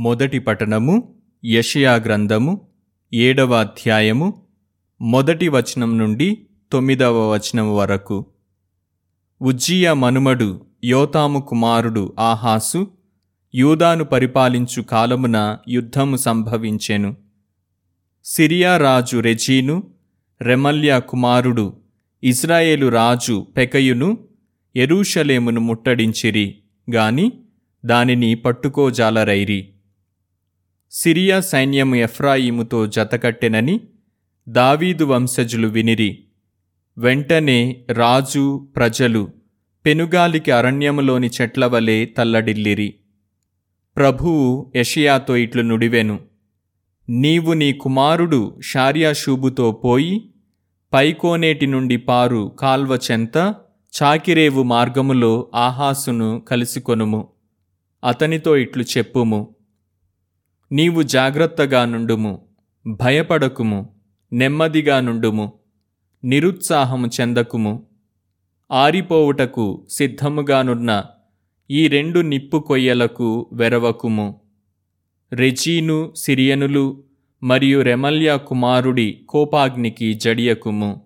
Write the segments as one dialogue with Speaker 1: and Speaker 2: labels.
Speaker 1: మొదటి పఠనము యషయా గ్రంథము ఏడవ అధ్యాయము మొదటి వచనం నుండి తొమ్మిదవ వచనం వరకు. ఉజ్జీయ మనుమడు యోతాము కుమారుడు ఆహాసు యూదాను పరిపాలించు కాలమున యుద్ధము సంభవించెను. సిరియా రాజు రెజీను రెమల్యా కుమారుడు ఇజ్రాయేలు రాజు పెకయును ఎరూషలేమును ముట్టడించిరి గాని దానిని పట్టుకోజాలరైరి. సిరియా సైన్యము ఎఫ్రాయిముతో జతకట్టెనని దావీదు వంశజులు వినిరి. వెంటనే రాజు ప్రజలు పెనుగాలికి అరణ్యములోని చెట్ల వలె తల్లడిల్లిరి. ప్రభువు యషియాతో ఇట్లు నుడివెను. నీవు నీ కుమారుడు షార్యాషూబుతో పోయి పైకోనేటి నుండి పారు కాల్వ చెంత చాకిరేవు మార్గములో ఆహాసును కలిసికొనుము. అతనితో ఇట్లు చెప్పుము. నీవు జాగ్రత్తగా నుండుము భయపడకుము నెమ్మదిగా నుండుము నిరుత్సాహము చెందకుము ఆరిపోవుటకు సిద్ధముగానున్న ఈ రెండు నిప్పు కొయ్యలకు వెరవకుము. రెజీను సిరియనులు మరియు రెమల్యా కుమారుడి కోపాగ్నికి జడియకుము.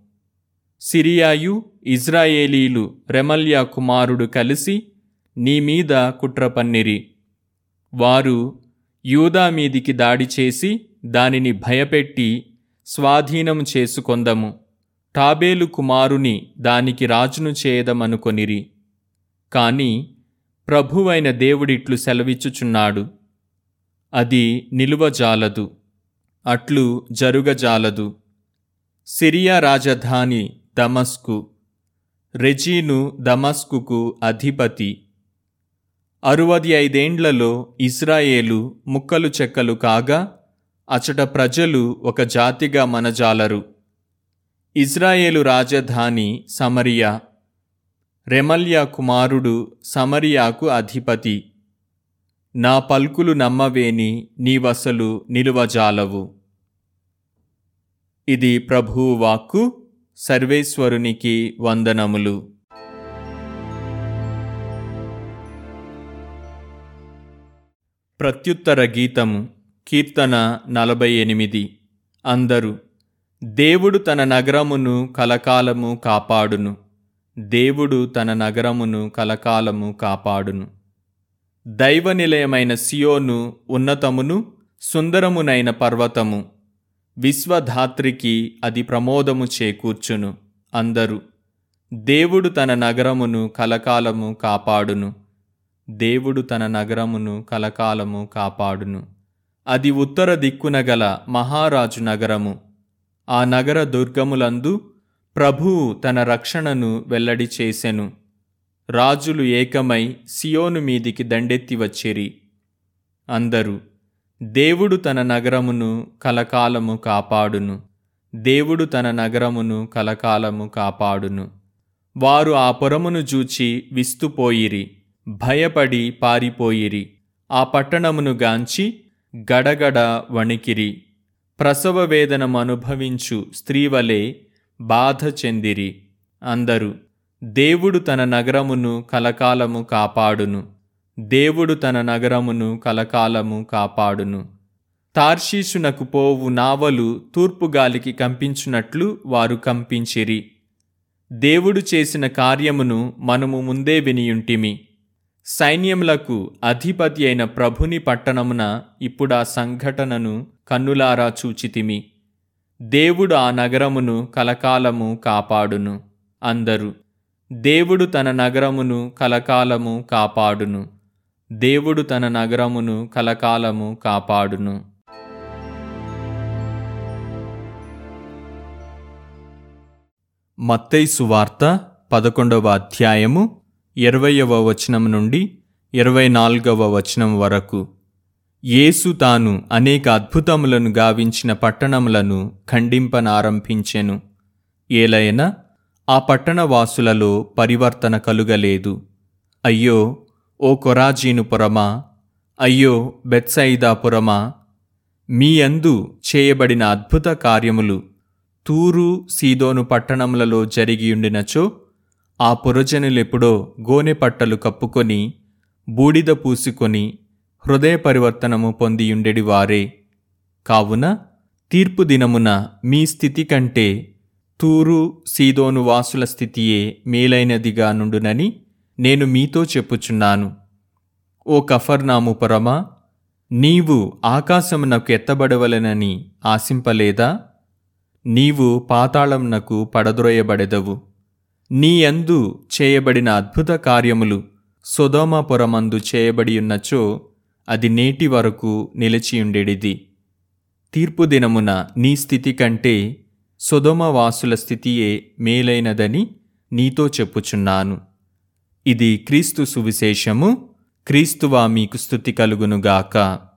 Speaker 1: సిరియాయు ఇజ్రాయేలీలు రెమల్యా కుమారుడు కలిసి నీ మీద కుట్ర పన్నిరి వారు యూదా మీదికి దాడి చేసి దానిని భయపెట్టి స్వాధీనం చేసుకొందము. టాబేలు కుమారుని దానికి రాజును చేయదమనుకొనిరి. కాని ప్రభువైన దేవుడిట్లు సెలవిచ్చుచున్నాడు. అది నిలువజాలదు. అట్లు జరుగజాలదు. సిరియా రాజధాని దమస్కు రెజీను దమస్కుకు అధిపతి. అరువది ఐదేండ్లలో ఇజ్రాయేలు ముక్కలు చెక్కలు కాగా అచట ప్రజలు ఒక జాతిగా మనజాలరు. ఇజ్రాయేలు రాజధాని సమరియా. రెమల్యా కుమారుడు సమరియాకు అధిపతి. నా పల్కులు నమ్మవేని నీవసలు నిలువజాలవు. ఇది ప్రభువు వాక్కు సర్వేశ్వరునికి వందనములు. ప్రత్యుత్తర గీతము కీర్తన నలభై ఎనిమిది అందరు దేవుడు తన నగరమును కలకాలము కాపాడును. దేవుడు తన నగరమును కలకాలము కాపాడును. దైవ నిలయమైన సియోను ఉన్నతమును సుందరమునైన పర్వతము. విశ్వధాత్రికి అది ప్రమోదము చేకూర్చును. అందరు దేవుడు తన నగరమును కలకాలము కాపాడును. దేవుడు తన నగరమును కలకాలము కాపాడును. అది ఉత్తర దిక్కున గల మహారాజు నగరము. ఆ నగర దుర్గములందు ప్రభువు తన రక్షణను వెల్లడి చేసెను. రాజులు ఏకమై సియోను మీదికి దండెత్తి వచ్చిరి. అందరూ దేవుడు తన నగరమును కలకాలము కాపాడును. దేవుడు తన నగరమును కలకాలము కాపాడును. వారు ఆ పురమును జూచి విస్తుపోయిరి. భయపడి పారిపోయిరి. ఆ పట్టణమును గాంచి గడగడ వణికిరి. ప్రసవ వేదనము అనుభవించు స్త్రీవలే బాధ చెందిరి. అందరూ దేవుడు తన నగరమును కలకాలము కాపాడును. దేవుడు తన నగరమును కలకాలము కాపాడును. తార్షీషునకు పోవు నావలు తూర్పుగాలికి కంపించునట్లు వారు కంపించిరి. దేవుడు చేసిన కార్యమును మనము ముందే వినియుంటిమి. సైన్యములకు అధిపతి అయిన ప్రభుని పట్టణమున ఇప్పుడా సంఘటనను కన్నులారా చూచితిమి. దేవుడు ఆ నగరమును కలకాలము కాపాడును అందరూ. దేవుడు తన నగరమును కలకాలము కాపాడును. దేవుడు తన నగరమును కలకాలము కాపాడును. మత్తై సువార్త పదకొండవ అధ్యాయము ఇరవయవ వచనం నుండి ఇరవై నాలుగవ వచనం వరకు. యేసు తాను అనేక అద్భుతములను గావించిన పట్టణములను ఖండింపనారంభించెను. ఏలైనా ఆ పట్టణవాసులలో పరివర్తన కలుగలేదు. అయ్యో ఓ కొరాజీనుపురమా అయ్యో బెత్సయిదాపురమా మీ అందు చేయబడిన అద్భుత కార్యములు తూరు సీదోను పట్టణములలో జరిగియుండినచో ఆ పురజనులెప్పుడో గోనె పట్టలు కప్పుకొని బూడిద పూసుకొని హృదయ పరివర్తనము పొందియుండెడి వారే. కావున తీర్పు దినమున మీ స్థితి కంటే తూరు సీదోను వాసుల స్థితియే మేలైనదిగా నుండునని నేను మీతో చెప్పుచున్నాను. ఓ కఫర్నాముపురమా నీవు ఆకాశమునకు ఎత్తబడవలెనని ఆశింపలేదా? నీవు పాతాళమునకు పడద్రోయబడెదవు. నీ యందు చేయబడిన అద్భుత కార్యములు సొదోమపురమందు చేయబడియున్నచో అది నేటి వరకు నిలిచియుండెడిది తీర్పు దినమున నీ స్థితి కంటే సొదొమవాసుల స్థితియే మేలైనదని నీతో చెప్పుచున్నాను. ఇది క్రీస్తు సువిశేషము క్రీస్తువా మీకు స్థుతి కలుగునుగాక.